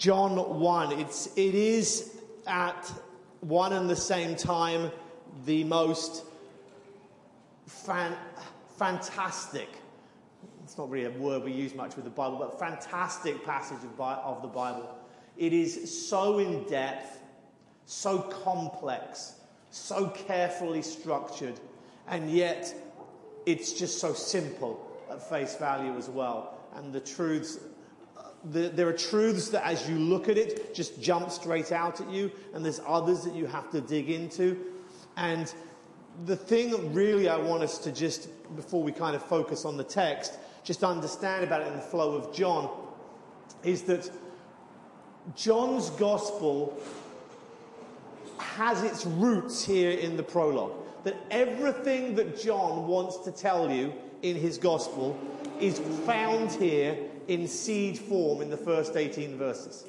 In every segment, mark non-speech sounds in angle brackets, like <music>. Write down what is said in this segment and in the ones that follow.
John 1. It's, it is at one and the same time the most fan, fantastic, it's not really a word we use much with the Bible, but fantastic passage of, of the Bible. It is so in depth, so complex, so carefully structured, and yet it's just so simple at face value as well. And the truths the, there are truths that as you look at it just jump straight out at you, and there's others that you have to dig into. And the thing really I want us to just, before we kind of focus on the text, just understand about it in the flow of John, is that John's gospel has its roots here in the prologue. That everything that John wants to tell you in his gospel is found here in seed form in the first 18 verses.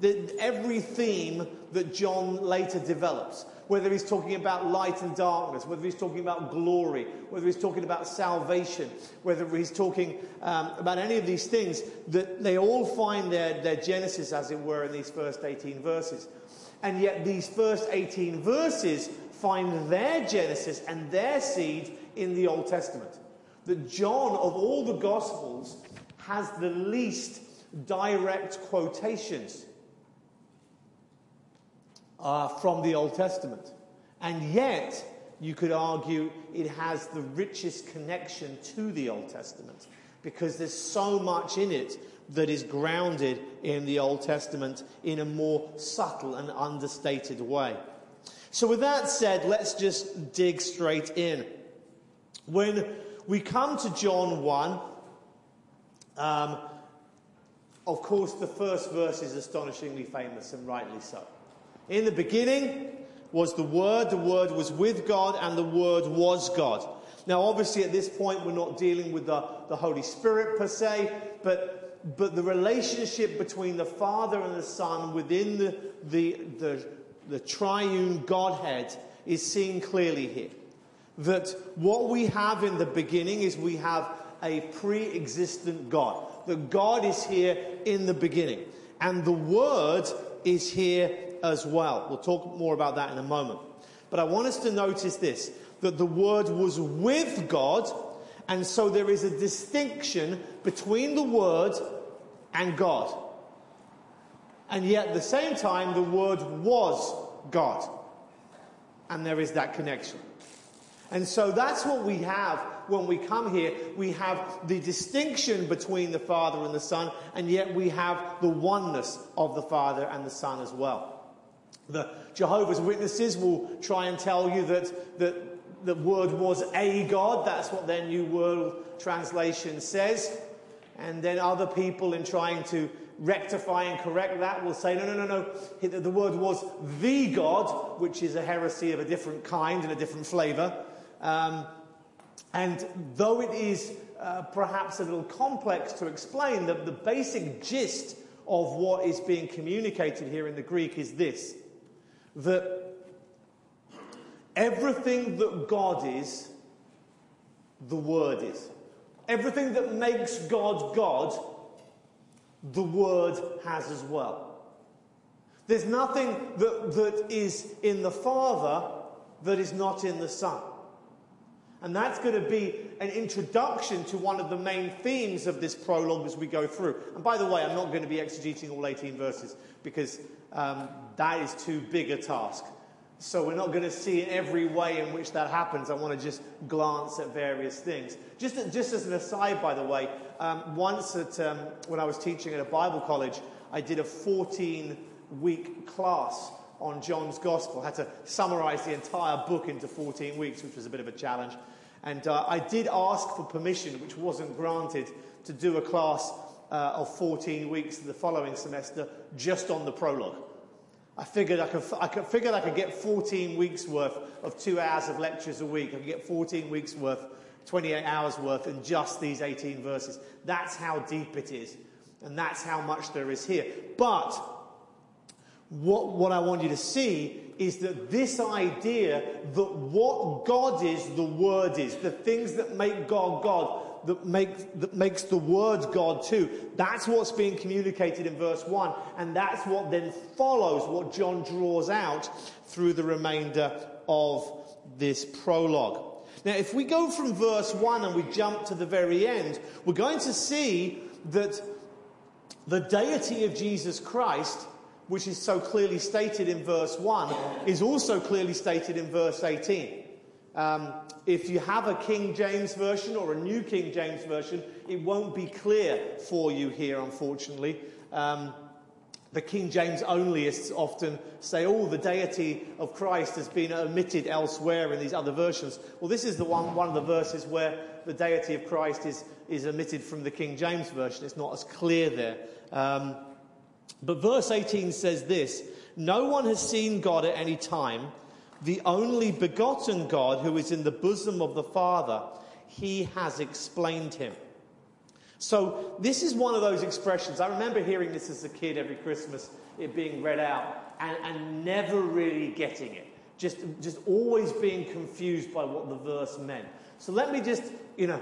The, every theme that John later develops, whether he's talking about light and darkness, whether he's talking about glory, whether he's talking about salvation, whether he's talking um, about any of these things, that they all find their, their genesis, as it were, in these first 18 verses. And yet, these first 18 verses find their genesis and their seed in the Old Testament. That John, of all the Gospels, has the least direct quotations uh, from the Old Testament. And yet, you could argue it has the richest connection to the Old Testament because there's so much in it that is grounded in the Old Testament in a more subtle and understated way. So, with that said, let's just dig straight in. When we come to John 1, um, of course, the first verse is astonishingly famous, and rightly so. In the beginning was the Word, the Word was with God, and the Word was God. Now, obviously, at this point, we're not dealing with the, the Holy Spirit per se, but, but the relationship between the Father and the Son within the, the, the, the triune Godhead is seen clearly here. That what we have in the beginning is we have a pre existent God. That God is here in the beginning. And the Word is here as well. We'll talk more about that in a moment. But I want us to notice this that the Word was with God, and so there is a distinction between the Word and God. And yet at the same time, the Word was God. And there is that connection. And so that's what we have when we come here. We have the distinction between the Father and the Son, and yet we have the oneness of the Father and the Son as well. The Jehovah's Witnesses will try and tell you that, that the word was a God. That's what their New World Translation says. And then other people, in trying to rectify and correct that, will say, no, no, no, no. The word was the God, which is a heresy of a different kind and a different flavor. Um, and though it is uh, perhaps a little complex to explain, the, the basic gist of what is being communicated here in the Greek is this that everything that God is, the Word is. Everything that makes God God, the Word has as well. There's nothing that, that is in the Father that is not in the Son. And that's going to be an introduction to one of the main themes of this prologue as we go through. And by the way, I'm not going to be exegeting all 18 verses because um, that is too big a task. So we're not going to see in every way in which that happens. I want to just glance at various things. Just, just as an aside, by the way, um, once at, um, when I was teaching at a Bible college, I did a 14 week class on John's Gospel. I had to summarize the entire book into 14 weeks, which was a bit of a challenge. And uh, I did ask for permission, which wasn't granted, to do a class uh, of 14 weeks the following semester just on the prologue. I figured I could, I could, figured I could get 14 weeks worth of two hours of lectures a week. I could get 14 weeks worth, 28 hours worth in just these 18 verses. That's how deep it is. And that's how much there is here. But what, what I want you to see is that this idea that what God is, the Word is, the things that make God God, that, make, that makes the Word God too, that's what's being communicated in verse 1, and that's what then follows what John draws out through the remainder of this prologue. Now, if we go from verse 1 and we jump to the very end, we're going to see that the deity of Jesus Christ which is so clearly stated in verse 1, is also clearly stated in verse 18. Um, if you have a King James version or a New King James version, it won't be clear for you here, unfortunately. Um, the King James onlyists often say, oh, the deity of Christ has been omitted elsewhere in these other versions. Well, this is the one, one of the verses where the deity of Christ is, is omitted from the King James version. It's not as clear there. Um, but verse 18 says this No one has seen God at any time. The only begotten God who is in the bosom of the Father, he has explained him. So, this is one of those expressions. I remember hearing this as a kid every Christmas, it being read out, and, and never really getting it. Just, just always being confused by what the verse meant. So, let me just, you know,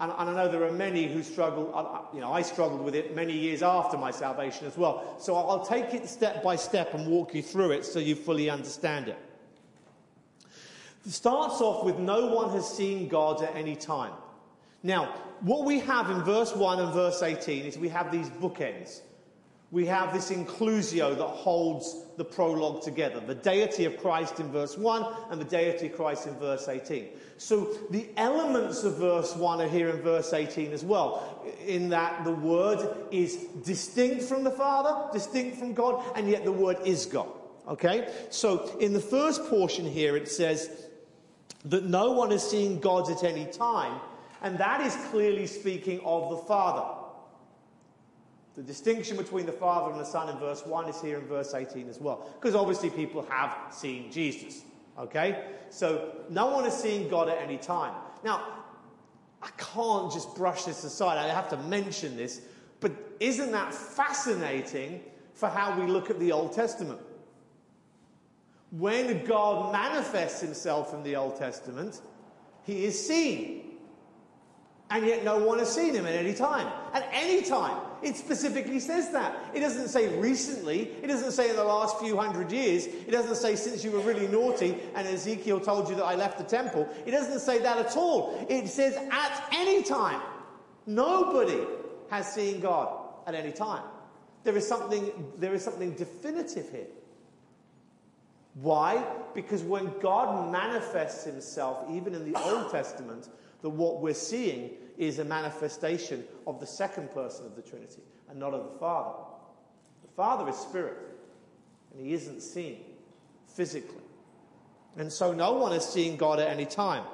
and, and, I know there are many who struggle, you know, I struggled with it many years after my salvation as well. So I'll take it step by step and walk you through it so you fully understand it. Starts off with no one has seen God at any time. Now, what we have in verse 1 and verse 18 is we have these bookends we have this inclusio that holds the prologue together the deity of Christ in verse 1 and the deity of Christ in verse 18. So the elements of verse 1 are here in verse 18 as well, in that the word is distinct from the Father, distinct from God, and yet the word is God. Okay? So in the first portion here it says that no one has seen God at any time, and that is clearly speaking of the Father. The distinction between the Father and the Son in verse 1 is here in verse 18 as well. Because obviously people have seen Jesus. Okay? So no one has seen God at any time. Now, I can't just brush this aside. I have to mention this. But isn't that fascinating for how we look at the Old Testament? When God manifests himself in the Old Testament, he is seen. And yet no one has seen him at any time. At any time. It specifically says that. It doesn't say recently. It doesn't say in the last few hundred years. It doesn't say since you were really naughty and Ezekiel told you that I left the temple. It doesn't say that at all. It says at any time. Nobody has seen God at any time. There is something, there is something definitive here. Why? Because when God manifests himself, even in the Old Testament, that what we're seeing is a manifestation of the second person of the Trinity and not of the Father. The Father is spirit, and he isn't seen physically. And so no one is seeing God at any time.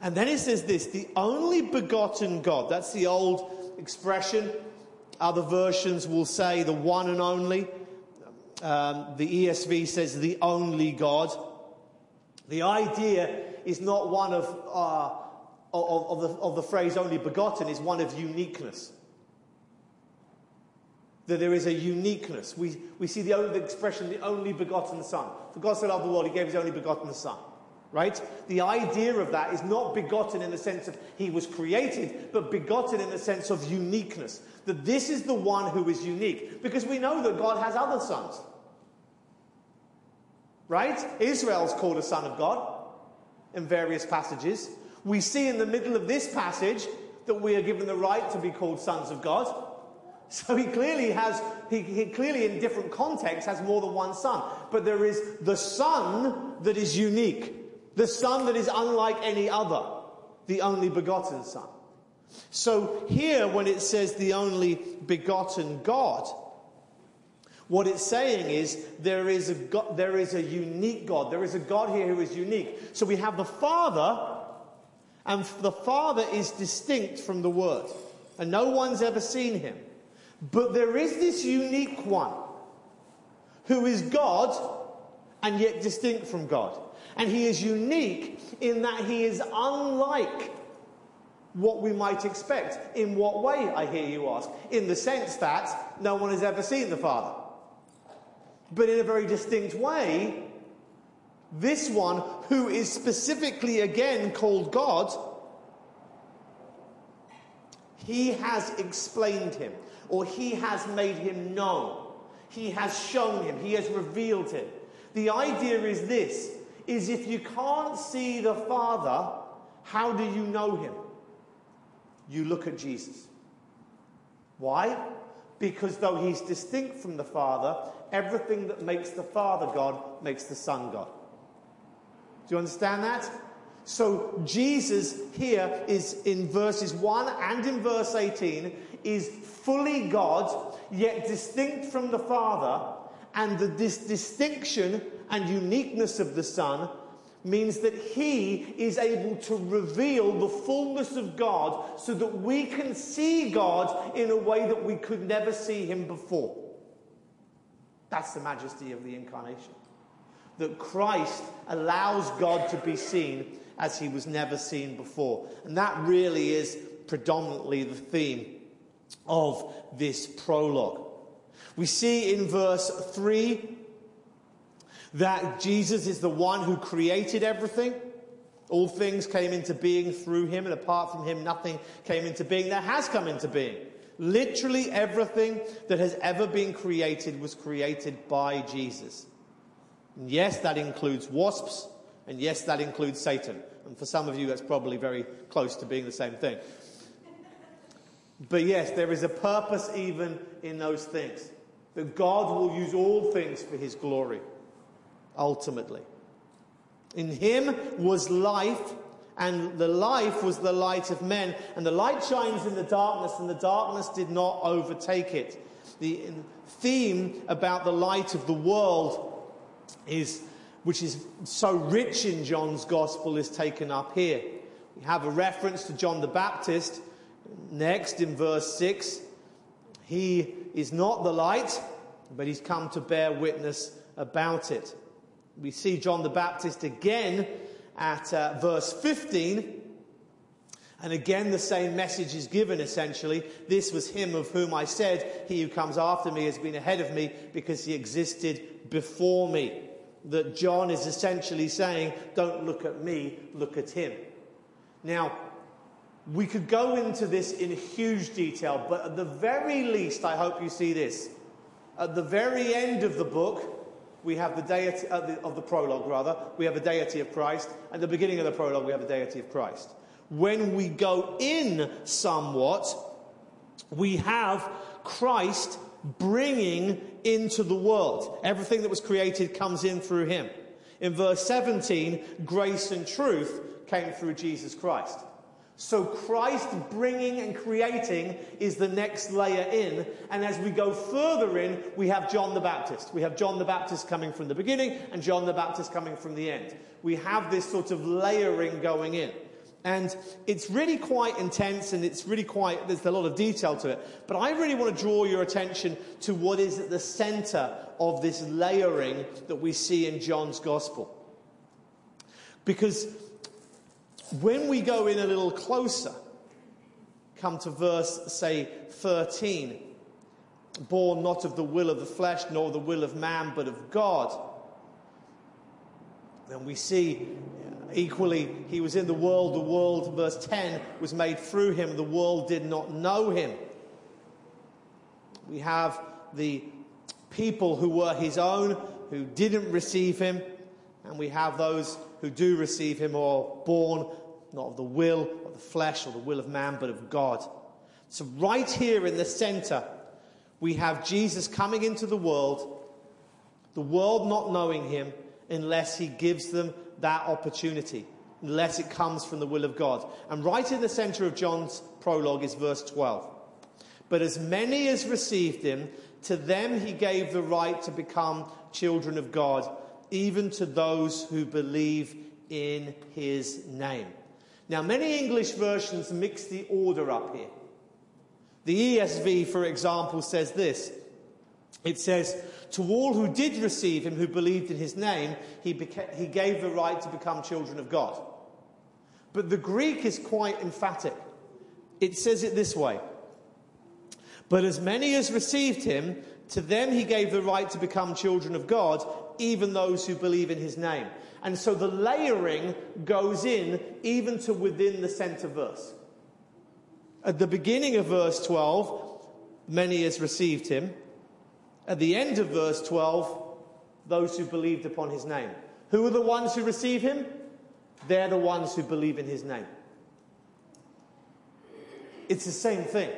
And then he says this the only begotten God, that's the old expression. Other versions will say the one and only. Um, the ESV says the only God. The idea is not one of, uh, of, of, the, of the phrase only begotten, is one of uniqueness. That there is a uniqueness. We, we see the, only, the expression, the only begotten Son. For God so loved the world, He gave His only begotten Son. Right? The idea of that is not begotten in the sense of He was created, but begotten in the sense of uniqueness. That this is the one who is unique. Because we know that God has other sons. Right? Israel's called a son of God in various passages. We see in the middle of this passage that we are given the right to be called sons of God. So he clearly has, he, he, clearly in different contexts has more than one son. But there is the son that is unique. The son that is unlike any other. The only begotten son. So here when it says the only begotten God, what it's saying is there is a God, there is a unique God. There is a God here who is unique. So we have the Father, and the Father is distinct from the Word, and no one's ever seen him. But there is this unique one who is God and yet distinct from God. And he is unique in that he is unlike what we might expect. In what way, I hear you ask? In the sense that no one has ever seen the Father. But in a very distinct way, this one, who is specifically again called God, he has explained him, or he has made him known. He has shown him, he has revealed him. The idea is this is if you can't see the Father, how do you know him? You look at Jesus. Why? Because though he's distinct from the Father, everything that makes the Father God makes the Son God. Do you understand that? So Jesus here is in verses 1 and in verse 18 is fully God, yet distinct from the Father, and the, this distinction and uniqueness of the Son means that he is able to reveal the fullness of God so that we can see God in a way that we could never see him before. That's the majesty of the incarnation. That Christ allows God to be seen as he was never seen before. And that really is predominantly the theme of this prologue. We see in verse 3 that Jesus is the one who created everything. All things came into being through him, and apart from him, nothing came into being that has come into being. Literally everything that has ever been created was created by Jesus. And yes, that includes wasps, and yes, that includes Satan. And for some of you, that's probably very close to being the same thing. But yes, there is a purpose even in those things. That God will use all things for his glory ultimately. In him was life, and the life was the light of men. And the light shines in the darkness, and the darkness did not overtake it. The theme about the light of the world is, which is so rich in John's gospel, is taken up here. We have a reference to John the Baptist next in verse 6. He is not the light, but he's come to bear witness about it. We see John the Baptist again at uh, verse 15. And again, the same message is given essentially. This was him of whom I said, He who comes after me has been ahead of me because he existed before me. That John is essentially saying, Don't look at me, look at him. Now, we could go into this in huge detail, but at the very least, I hope you see this. At the very end of the book, we have the deity uh, the, of the prologue, rather, we have the deity of Christ. At the beginning of the prologue, we have the deity of Christ. When we go in somewhat, we have Christ bringing into the world. Everything that was created comes in through him. In verse 17, grace and truth came through Jesus Christ. So Christ bringing and creating is the next layer in. And as we go further in, we have John the Baptist. We have John the Baptist coming from the beginning and John the Baptist coming from the end. We have this sort of layering going in. And it's really quite intense and it's really quite, there's a lot of detail to it. But I really want to draw your attention to what is at the center of this layering that we see in John's gospel. Because when we go in a little closer, come to verse, say, 13, born not of the will of the flesh nor the will of man, but of God. Then we see uh, equally, he was in the world, the world, verse 10, was made through him, the world did not know him. We have the people who were his own, who didn't receive him, and we have those who do receive him or born not of the will of the flesh or the will of man, but of God. So, right here in the center, we have Jesus coming into the world, the world not knowing him unless he gives them that opportunity, unless it comes from the will of God. And right in the center of John's prologue is verse 12. But as many as received him, to them he gave the right to become children of God, even to those who believe in his name. Now, many English versions mix the order up here. The ESV, for example, says this. It says, To all who did receive him, who believed in his name, he, beca- he gave the right to become children of God. But the Greek is quite emphatic. It says it this way But as many as received him, To them he gave the right to become children of God, even those who believe in his name. And so the layering goes in even to within the center verse. At the beginning of verse 12, many has received him. At the end of verse 12, those who believed upon his name. Who are the ones who receive him? They're the ones who believe in his name. It's the same thing.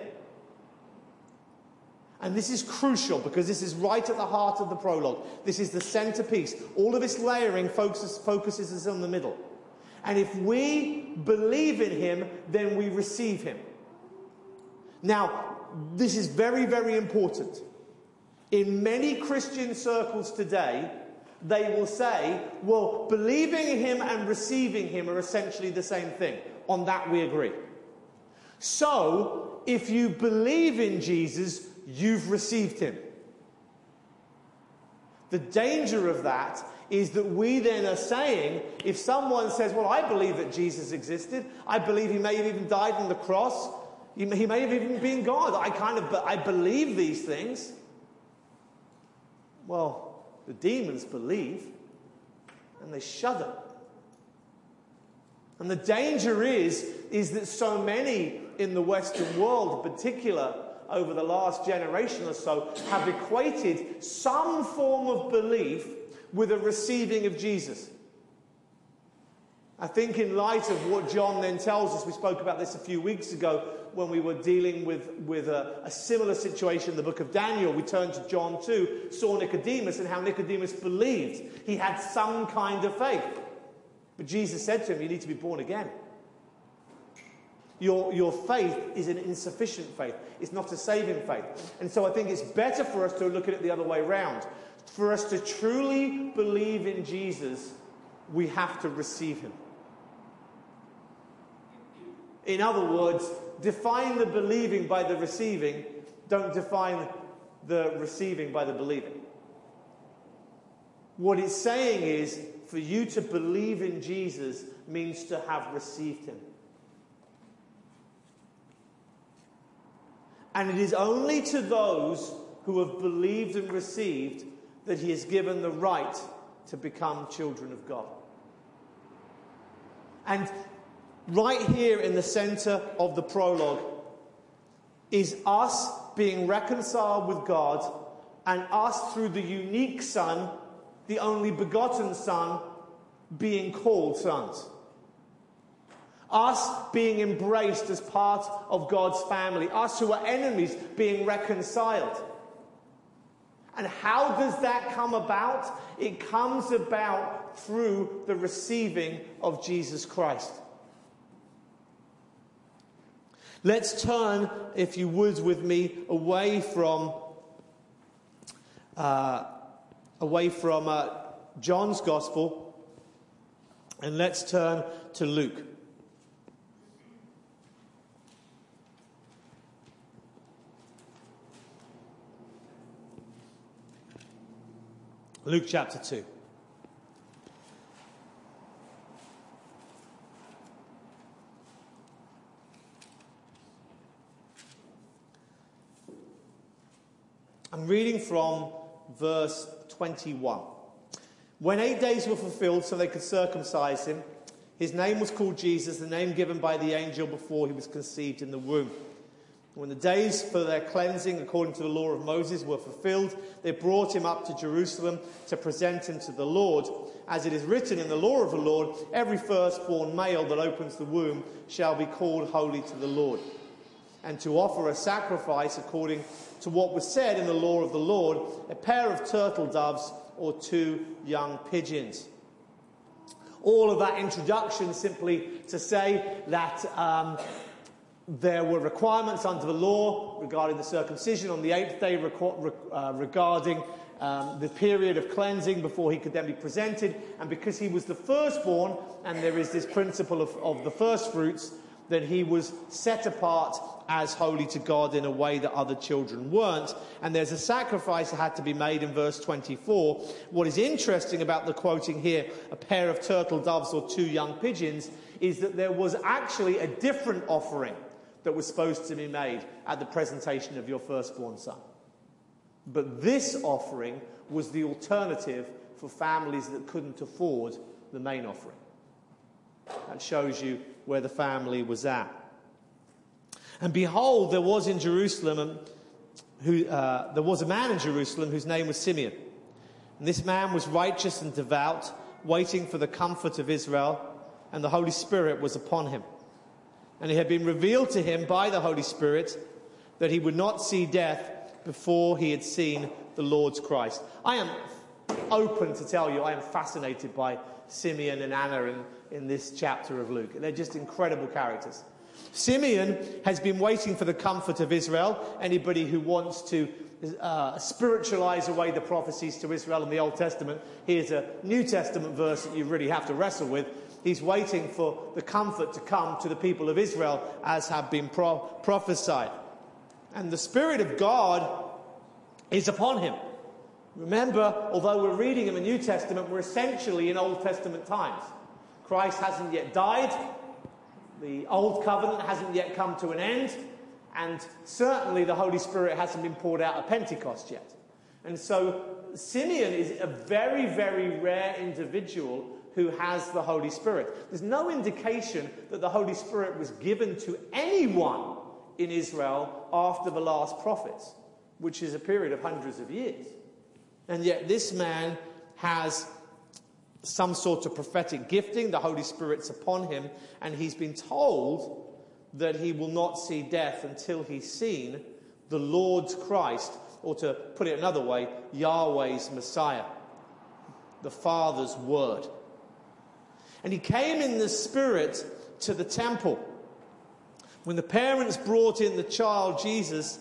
And this is crucial because this is right at the heart of the prologue. This is the centerpiece. All of this layering focuses, focuses us on the middle. And if we believe in him, then we receive him. Now, this is very, very important. In many Christian circles today, they will say, well, believing in him and receiving him are essentially the same thing. On that we agree. So, if you believe in Jesus, you've received him. The danger of that is that we then are saying, if someone says, Well, I believe that Jesus existed, I believe he may have even died on the cross, he may, he may have even been God, I kind of, I believe these things. Well, the demons believe and they shudder. And the danger is, is that so many in the Western world in particular over the last generation or so have equated some form of belief with a receiving of Jesus. I think, in light of what John then tells us, we spoke about this a few weeks ago when we were dealing with, with a, a similar situation in the book of Daniel. We turned to John 2, saw Nicodemus and how Nicodemus believed. He had some kind of faith. But Jesus said to him, You need to be born again. Your, your faith is an insufficient faith. It's not a saving faith. And so I think it's better for us to look at it the other way around. For us to truly believe in Jesus, we have to receive him. In other words, define the believing by the receiving, don't define the receiving by the believing. What it's saying is, for you to believe in Jesus means to have received him. And it is only to those who have believed and received that he has given the right to become children of God. And right here in the center of the prologue is us being reconciled with God and us through the unique Son, the only begotten Son, being called sons. Us being embraced as part of God's family. Us who are enemies being reconciled. And how does that come about? It comes about through the receiving of Jesus Christ. Let's turn, if you would, with me away from uh, away from uh, John's Gospel, and let's turn to Luke. Luke chapter 2. I'm reading from verse 21. When eight days were fulfilled so they could circumcise him, his name was called Jesus, the name given by the angel before he was conceived in the womb. When the days for their cleansing, according to the law of Moses, were fulfilled, they brought him up to Jerusalem to present him to the Lord. As it is written in the law of the Lord, every firstborn male that opens the womb shall be called holy to the Lord. And to offer a sacrifice according to what was said in the law of the Lord, a pair of turtle doves or two young pigeons. All of that introduction simply to say that um, there were requirements under the law regarding the circumcision on the eighth day, uh, regarding um, the period of cleansing before he could then be presented. And because he was the firstborn, and there is this principle of, of the first fruits, that he was set apart as holy to God in a way that other children weren't. And there's a sacrifice that had to be made in verse 24. What is interesting about the quoting here, a pair of turtle doves or two young pigeons, is that there was actually a different offering that was supposed to be made at the presentation of your firstborn son. But this offering was the alternative for families that couldn't afford the main offering. That shows you where the family was at. And behold, there was in Jerusalem, who, uh, there was a man in Jerusalem whose name was Simeon. And this man was righteous and devout, waiting for the comfort of Israel, and the Holy Spirit was upon him. And it had been revealed to him by the Holy Spirit that he would not see death before he had seen the Lord's Christ. I am open to tell you, I am fascinated by Simeon and Anna in, in this chapter of Luke. They're just incredible characters. Simeon has been waiting for the comfort of Israel. Anybody who wants to uh, spiritualize away the prophecies to Israel in the Old Testament, here's a New Testament verse that you really have to wrestle with. He's waiting for the comfort to come to the people of Israel as have been pro- prophesied. And the Spirit of God is upon him. Remember, although we're reading in the New Testament, we're essentially in Old Testament times. Christ hasn't yet died. The Old Covenant hasn't yet come to an end. And certainly the Holy Spirit hasn't been poured out at Pentecost yet. And so Simeon is a very, very rare individual who has the Holy Spirit. There's no indication that the Holy Spirit was given to anyone in Israel after the last prophets, which is a period of hundreds of years. And yet this man has some sort of prophetic gifting. The Holy Spirit's upon him, and he's been told that he will not see death until he's seen the Lord's Christ, or to put it another way, Yahweh's Messiah, the Father's Word. And he came in the Spirit to the temple. When the parents brought in the child Jesus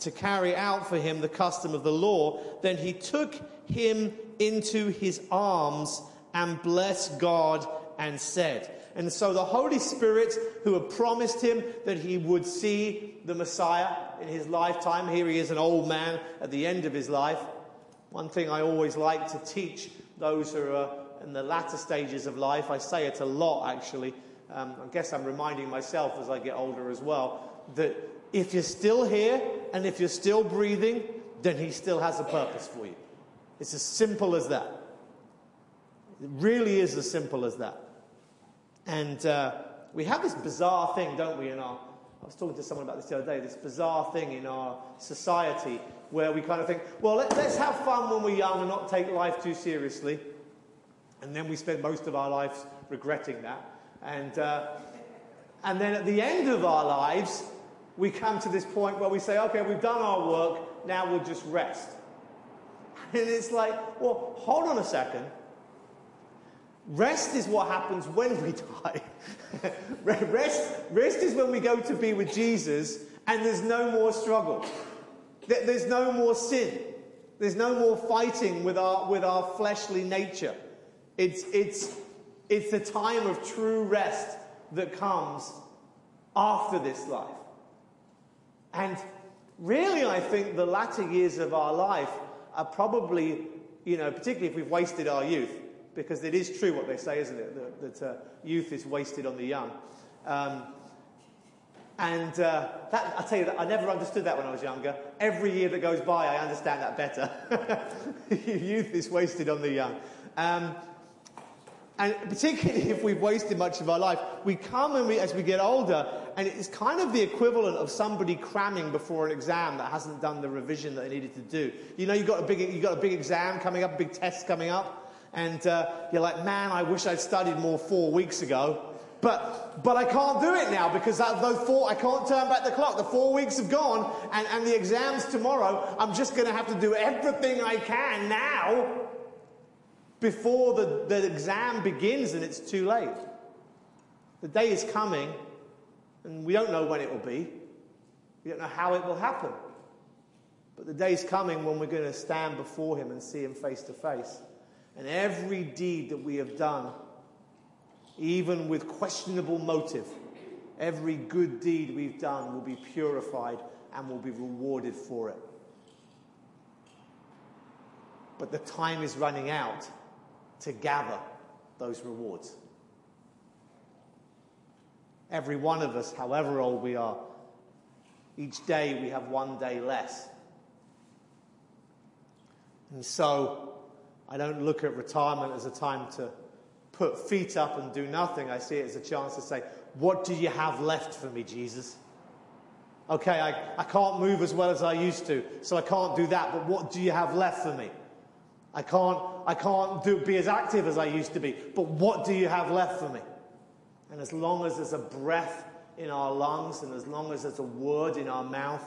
to carry out for him the custom of the law, then he took him into his arms and blessed God and said, and so the Holy Spirit, who had promised him that he would see the Messiah in his lifetime, here he is, an old man at the end of his life. One thing I always like to teach those who are in the latter stages of life, I say it a lot actually. Um, I guess I'm reminding myself as I get older as well, that if you're still here and if you're still breathing, then he still has a purpose for you. It's as simple as that. It really is as simple as that. And uh, we have this bizarre thing, don't we, in our. I was talking to someone about this the other day, this bizarre thing in our society where we kind of think, well, let, us have fun when we're young and not take life too seriously. And then we spend most of our lives regretting that. And, uh, and then at the end of our lives, we come to this point where we say, okay, we've done our work, now we'll just rest. <laughs> And it's like, well, hold on a second. Rest is what happens when we <laughs> die. <laughs> rest, rest is when we go to be with Jesus and there's no more struggle. There's no more sin. There's no more fighting with our, with our fleshly nature. It's, it's, it's the time of true rest that comes after this life. And really, I think the latter years of our life are probably, you know, particularly if we've wasted our youth, because it is true what they say, isn't it? That, that uh, youth is wasted on the young. Um, and uh, that, I tell you, that I never understood that when I was younger. Every year that goes by, I understand that better. <laughs> youth is wasted on the young. Um, and particularly <laughs> if we've wasted much of our life, we come and we, as we get older, and it's kind of the equivalent of somebody cramming before an exam that hasn't done the revision that they needed to do. You know, you've got a big, you've got a big exam coming up, a big test coming up, and uh, you're like, man, I wish I'd studied more four weeks ago. But, but I can't do it now because that, those four, I can't turn back the clock. The four weeks have gone and, and the exam's tomorrow. I'm just going to have to do everything I can now before the, the exam begins and it's too late. The day is coming, and we don't know when it will be. We don't know how it will happen. But the day is coming when we're going to stand before Him and see Him face to face. And every deed that we have done, even with questionable motive, every good deed we've done will be purified and will be rewarded for it. But the time is running out to gather those rewards. Every one of us, however old we are, each day we have one day less. And so I don't look at retirement as a time to put feet up and do nothing. I see it as a chance to say, What do you have left for me, Jesus? Okay, I, I can't move as well as I used to, so I can't do that, but what do you have left for me? I can't, I can't do, be as active as I used to be, but what do you have left for me? And as long as there's a breath in our lungs and as long as there's a word in our mouth,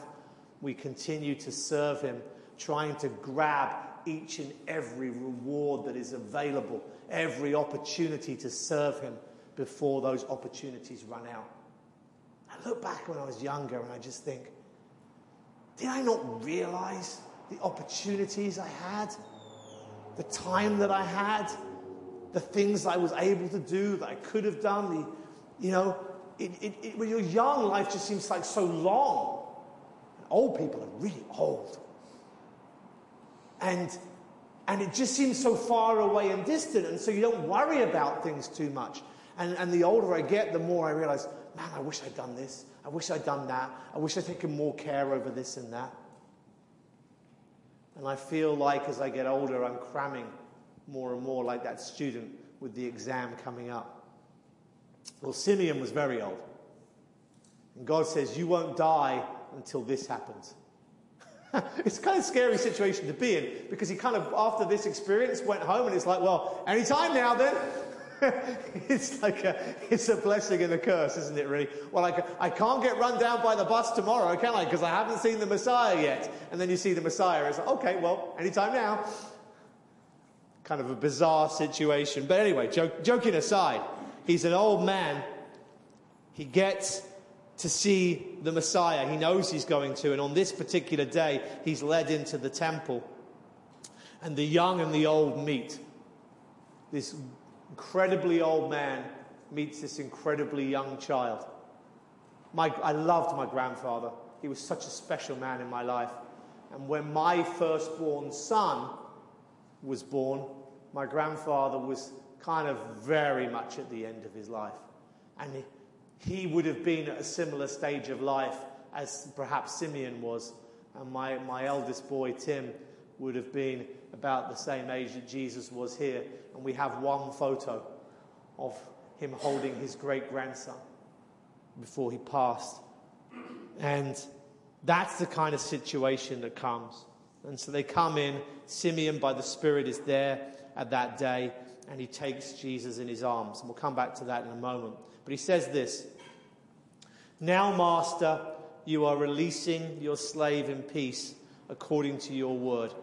we continue to serve Him, trying to grab each and every reward that is available, every opportunity to serve Him before those opportunities run out. I look back when I was younger and I just think, did I not realize the opportunities I had? The time that I had? The things I was able to do that I could have done? The, you know, it, it, it, when you're young, life just seems like so long. And old people are really old. And, and it just seems so far away and distant, and so you don't worry about things too much. And, and the older I get, the more I realize, man, I wish I'd done this. I wish I'd done that. I wish I'd taken more care over this and that. And I feel like as I get older, I'm cramming more and more like that student with the exam coming up. Well, Simeon was very old. And God says, You won't die until this happens. <laughs> it's kind of scary situation to be in because he kind of, after this experience, went home and it's like, Well, anytime now then. <laughs> it's like a, it's a blessing and a curse, isn't it, really? Well, I, I can't get run down by the bus tomorrow, can I? Because I haven't seen the Messiah yet. And then you see the Messiah. It's like, okay, well, anytime now. Kind of a bizarre situation. But anyway, joke, joking aside, he's an old man. He gets to see the Messiah. He knows he's going to. And on this particular day, he's led into the temple. And the young and the old meet. This incredibly old man meets this incredibly young child. My, I loved my grandfather. He was such a special man in my life. And when my firstborn son was born, my grandfather was kind of very much at the end of his life. And he, would have been at a similar stage of life as perhaps Simeon was. And my, my eldest boy, Tim, would have been about the same age that Jesus was here. And we have one photo of him holding his great grandson before he passed. And that's the kind of situation that comes. And so they come in. Simeon, by the Spirit, is there at that day, and he takes Jesus in his arms. And we'll come back to that in a moment. But he says this Now, Master, you are releasing your slave in peace according to your word.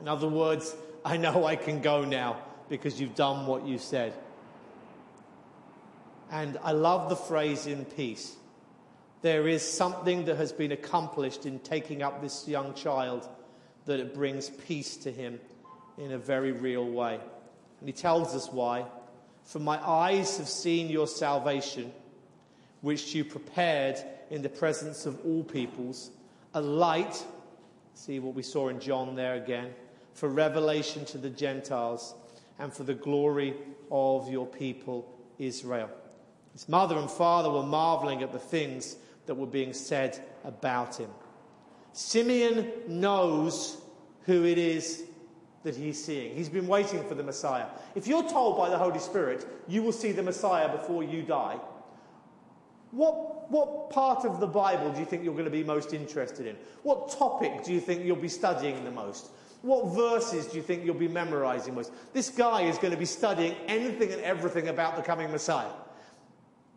In other words, <laughs> I know I can go now because you've done what you said. And I love the phrase in peace. There is something that has been accomplished in taking up this young child that it brings peace to him in a very real way. And he tells us why. For my eyes have seen your salvation, which you prepared in the presence of all peoples, a light, see what we saw in John there again, for revelation to the Gentiles and for the glory of your people Israel. His mother and father were marveling at the things that were being said about him. Simeon knows who it is that he's seeing. He's been waiting for the Messiah. If you're told by the Holy Spirit you will see the Messiah before you die, what, what part of the Bible do you think you're going to be most interested in? What topic do you think you'll be studying the most? What verses do you think you'll be memorizing most? This guy is going to be studying anything and everything about the coming Messiah.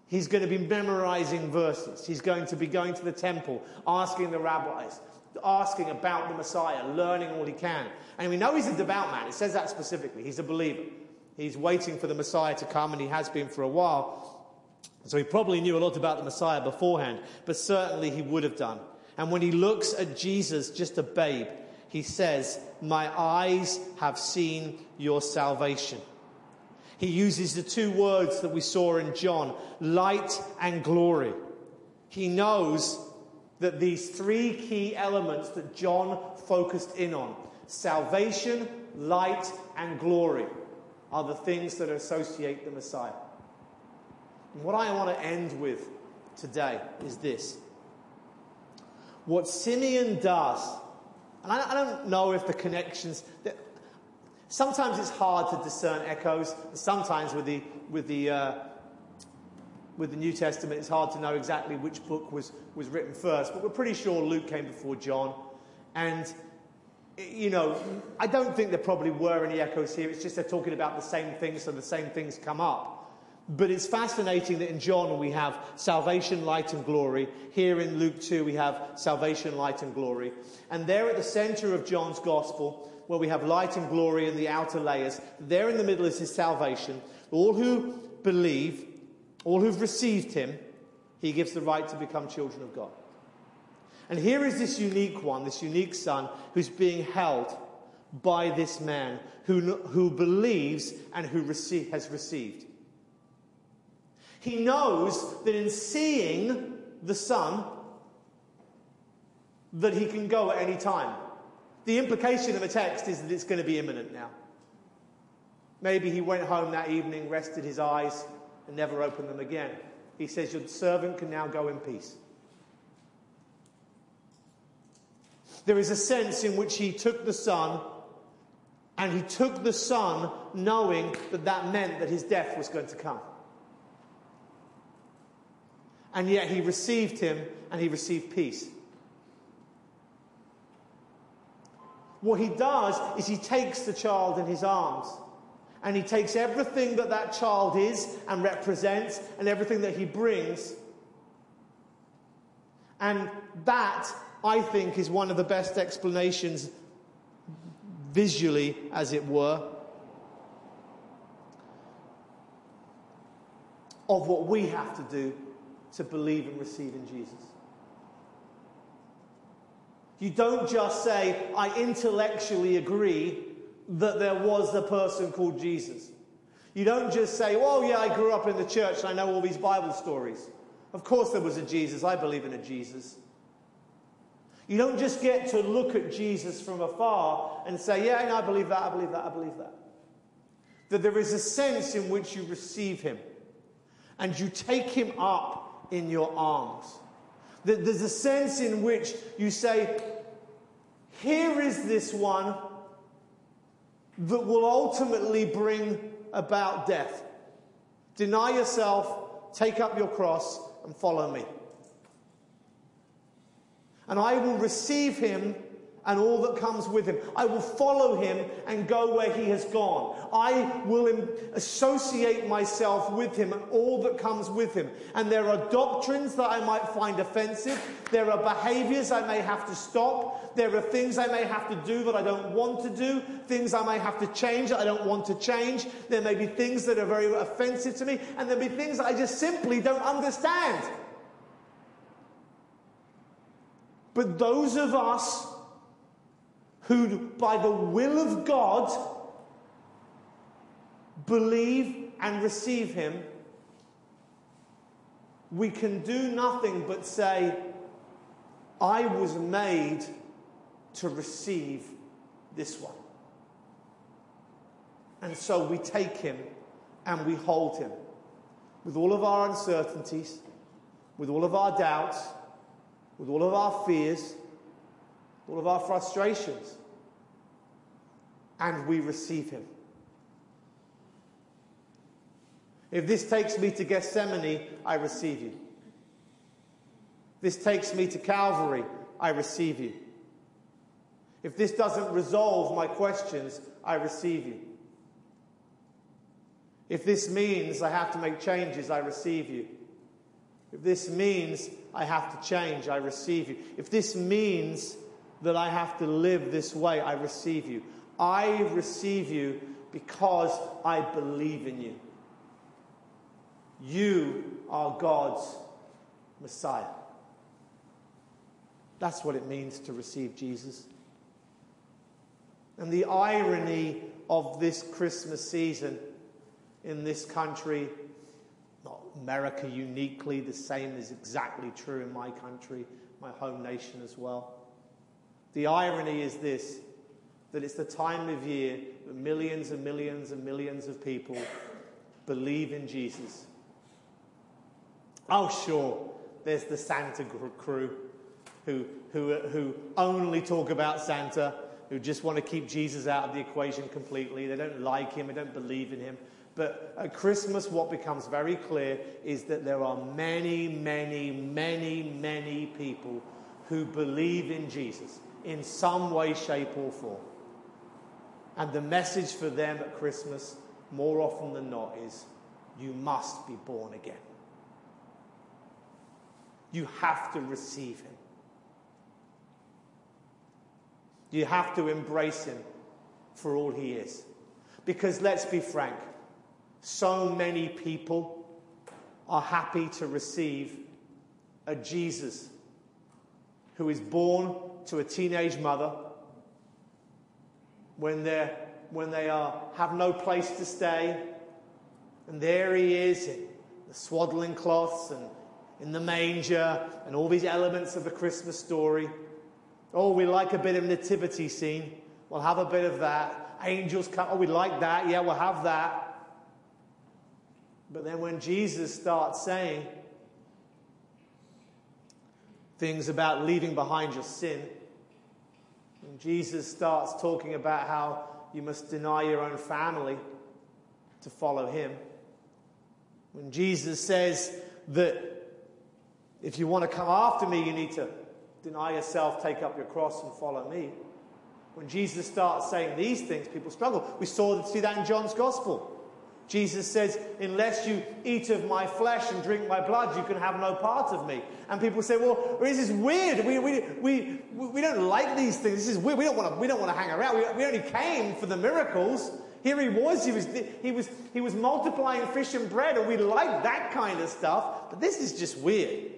He's going to be memorizing verses. He's going to be going to the temple, asking the rabbis, asking about the Messiah, learning all he can. And we know he's a devout man. It says that specifically. He's a believer. He's waiting for the Messiah to come, and he has been for a while. So he probably knew a lot about the Messiah beforehand, but certainly he would have done. And when he looks at Jesus, just a babe, he says, My eyes have seen your salvation. He uses the two words that we saw in John light and glory. He knows that these three key elements that John focused in on salvation, light, and glory are the things that associate the Messiah. What I want to end with today is this. What Simeon does And I, I don't know if the connections. That, sometimes it's hard to discern echoes. Sometimes with the with the uh, with the New Testament, it's hard to know exactly which book was was written first. But we're pretty sure Luke came before John, and you know, I don't think there probably were any echoes here. It's just they're talking about the same things, so the same things come up. But it's fascinating that in John we have salvation, light, and glory. Here in Luke 2 we have salvation, light, and glory. And there at the center of John's gospel, where we have light and glory in the outer layers, there in the middle is his salvation. All who believe, all who've received him, he gives the right to become children of God. And here is this unique one, this unique son, who's being held by this man who, who believes and who receive, has received. He knows that in seeing the Son, that he can go at any time. The implication of a text is that it's going to be imminent now. Maybe he went home that evening, rested his eyes, and never opened them again. He says, Your servant can now go in peace. There is a sense in which he took the Son, and he took the Son knowing that that meant that his death was going to come and yet he received him and he received peace. What he does is he takes the child in his arms and he takes everything that that child is and represents and everything that he brings. And that, I think, is one of the best explanations, visually, as it were, of what we have to do to believe and receive in Jesus. You don't just say, I intellectually agree that there was a person called Jesus. You don't just say, oh, yeah, I grew up in the church and I know all these Bible stories. Of course there was a Jesus. I believe in a Jesus. You don't just get to look at Jesus from afar and say, yeah, and I believe that, I believe that, I believe that. That there is a sense in which you receive him and you take him up in your arms. That There's a sense in which you say, Here is this one that will ultimately bring about death. Deny yourself, take up your cross, and follow me. And I will receive him and all that comes with him. I will follow him and go where he has gone. I will associate myself with him and all that comes with him. And there are doctrines that I might find offensive. There are behaviors I may have to stop. There are things I may have to do that I don't want to do. Things I may have to change that I don't want to change. There may be things that are very offensive to me. And there'll be things that I just simply don't understand. But those of us who, by the will of God, believe and receive Him, we can do nothing but say, I was made to receive this one. And so we take Him and we hold Him with all of our uncertainties, with all of our doubts, with all of our fears all of our frustrations, and we receive Him. If this takes me to Gethsemane, I receive you. This takes me to Calvary, I receive you. If this doesn't resolve my questions, I receive you. If this means I have to make changes, I receive you. If this means I have to change, I receive you. If this means that I have to live this way. I receive you. I receive you because I believe in you. You are God's Messiah. That's what it means to receive Jesus. And the irony of this Christmas season in this country, not America uniquely, the same is exactly true in my country, my home nation as well the irony is this that it's the time of year that millions and millions and millions of people believe in Jesus. Oh, sure, there's the Santa crew who who, who only talk about Santa, who just want to keep Jesus out of the equation completely. They don't like him, they don't believe in him. But at Christmas, what becomes very clear is that there are many, many, many, many people who believe in Jesus in some way, shape, or form. And the message for them at Christmas, more often than not, is you must be born again. You have to receive him. You have to embrace him for all he is. Because let's be frank, so many people are happy to receive a Jesus who is born to a teenage mother when, they're, when they are, have no place to stay. And there he is in the swaddling cloths and in the manger and all these elements of the Christmas story. Oh, we like a bit of nativity scene. We'll have a bit of that. Angels come. Oh, we like that. Yeah, we'll have that. But then when Jesus starts saying things about leaving behind your sin, when Jesus starts talking about how you must deny your own family to follow him, when Jesus says that if you want to come after me, you need to deny yourself, take up your cross, and follow me. When Jesus starts saying these things, people struggle. We saw see that in John's Gospel. Jesus says, Unless you eat of my flesh and drink my blood, you can have no part of me. And people say, Well, this is weird. We, we, we, we don't like these things. This is weird. We don't want to, we don't want to hang around. We, we only came for the miracles. Here he was. He was, he, was, he was multiplying fish and bread, and we like that kind of stuff. But this is just weird.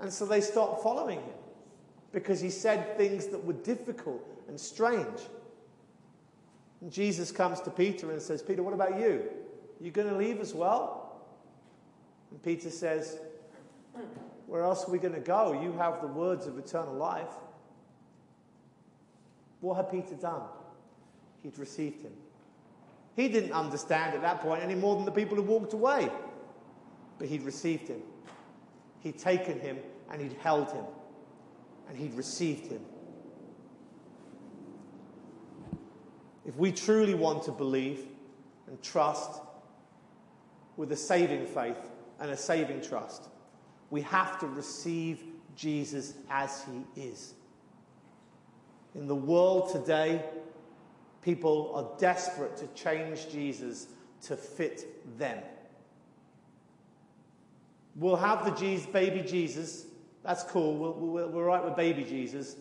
And so they stopped following him because he said things that were difficult and strange. And Jesus comes to Peter and says, Peter, what about you? You going to leave as well? And Peter says, Where else are we going to go? You have the words of eternal life. What had Peter done? He'd received him. He didn't understand at that point any more than the people who walked away. But he'd received him. He'd taken him and he'd held him and he'd received him. If we truly want to believe and trust with a saving faith and a saving trust, we have to receive Jesus as he is. In the world today, people are desperate to change Jesus to fit them. We'll have the Jesus, baby Jesus that's cool. We're, we're, right with baby Jesus.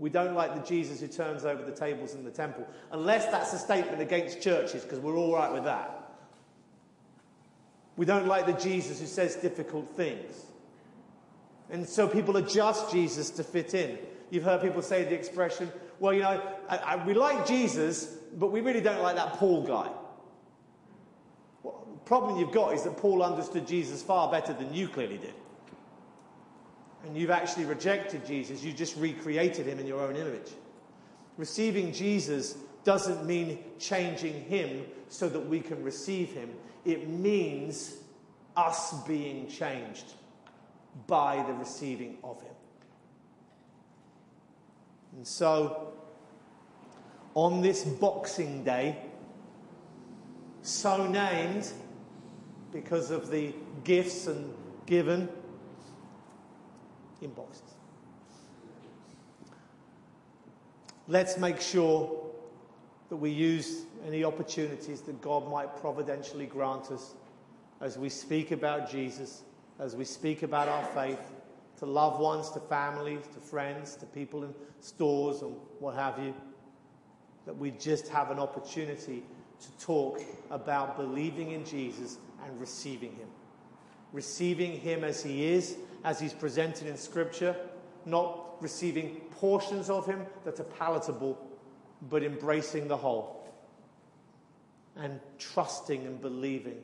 We don't like the Jesus who turns over the tables in the temple, unless that's a statement against churches, because we're all right with that. We don't like the Jesus who says difficult things. And so people adjust Jesus to fit in. You've heard people say the expression, well, you know, I, I, we like Jesus, but we really don't like that Paul guy. Well, the problem you've got is that Paul understood Jesus far better than you clearly did and you've actually rejected Jesus, you just recreated him in your own image. Receiving Jesus doesn't mean changing him so that we can receive him, it means us being changed by the receiving of him. And so, on this Boxing Day, so named because of the gifts and given inboxes. Let's make sure that we use any opportunities that God might providentially grant us as we speak about Jesus, as we speak about our faith to loved ones, to families, to friends, to people in stores and what have you, that we just have an opportunity to talk about believing in Jesus and receiving Him. Receiving Him as He is as he's presented in Scripture, not receiving portions of him that are palatable, but embracing the whole and trusting and believing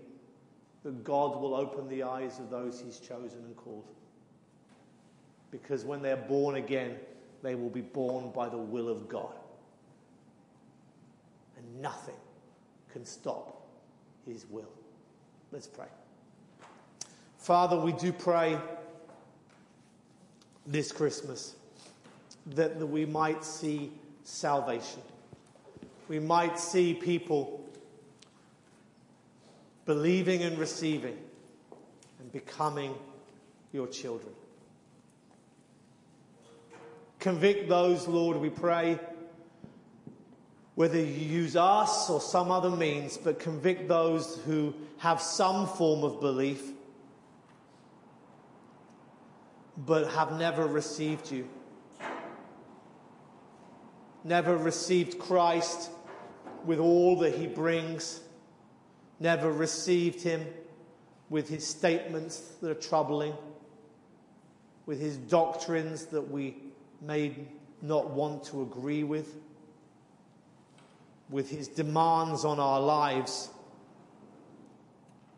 that God will open the eyes of those he's chosen and called. Because when they're born again, they will be born by the will of God. And nothing can stop his will. Let's pray. Father, we do pray this Christmas that, we might see salvation. We might see people believing and receiving and becoming your children. Convict those, Lord, we pray, whether you use us or some other means, but convict those who have some form of belief but have never received you. Never received Christ with all that he brings. Never received him with his statements that are troubling, with his doctrines that we may not want to agree with, with his demands on our lives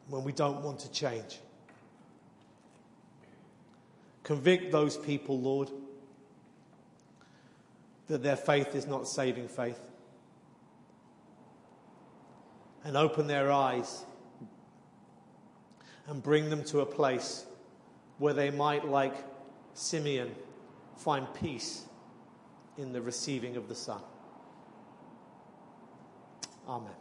when we don't want to change. Convict those people, Lord, that their faith is not saving faith. And open their eyes and bring them to a place where they might, like Simeon, find peace in the receiving of the Son. Amen.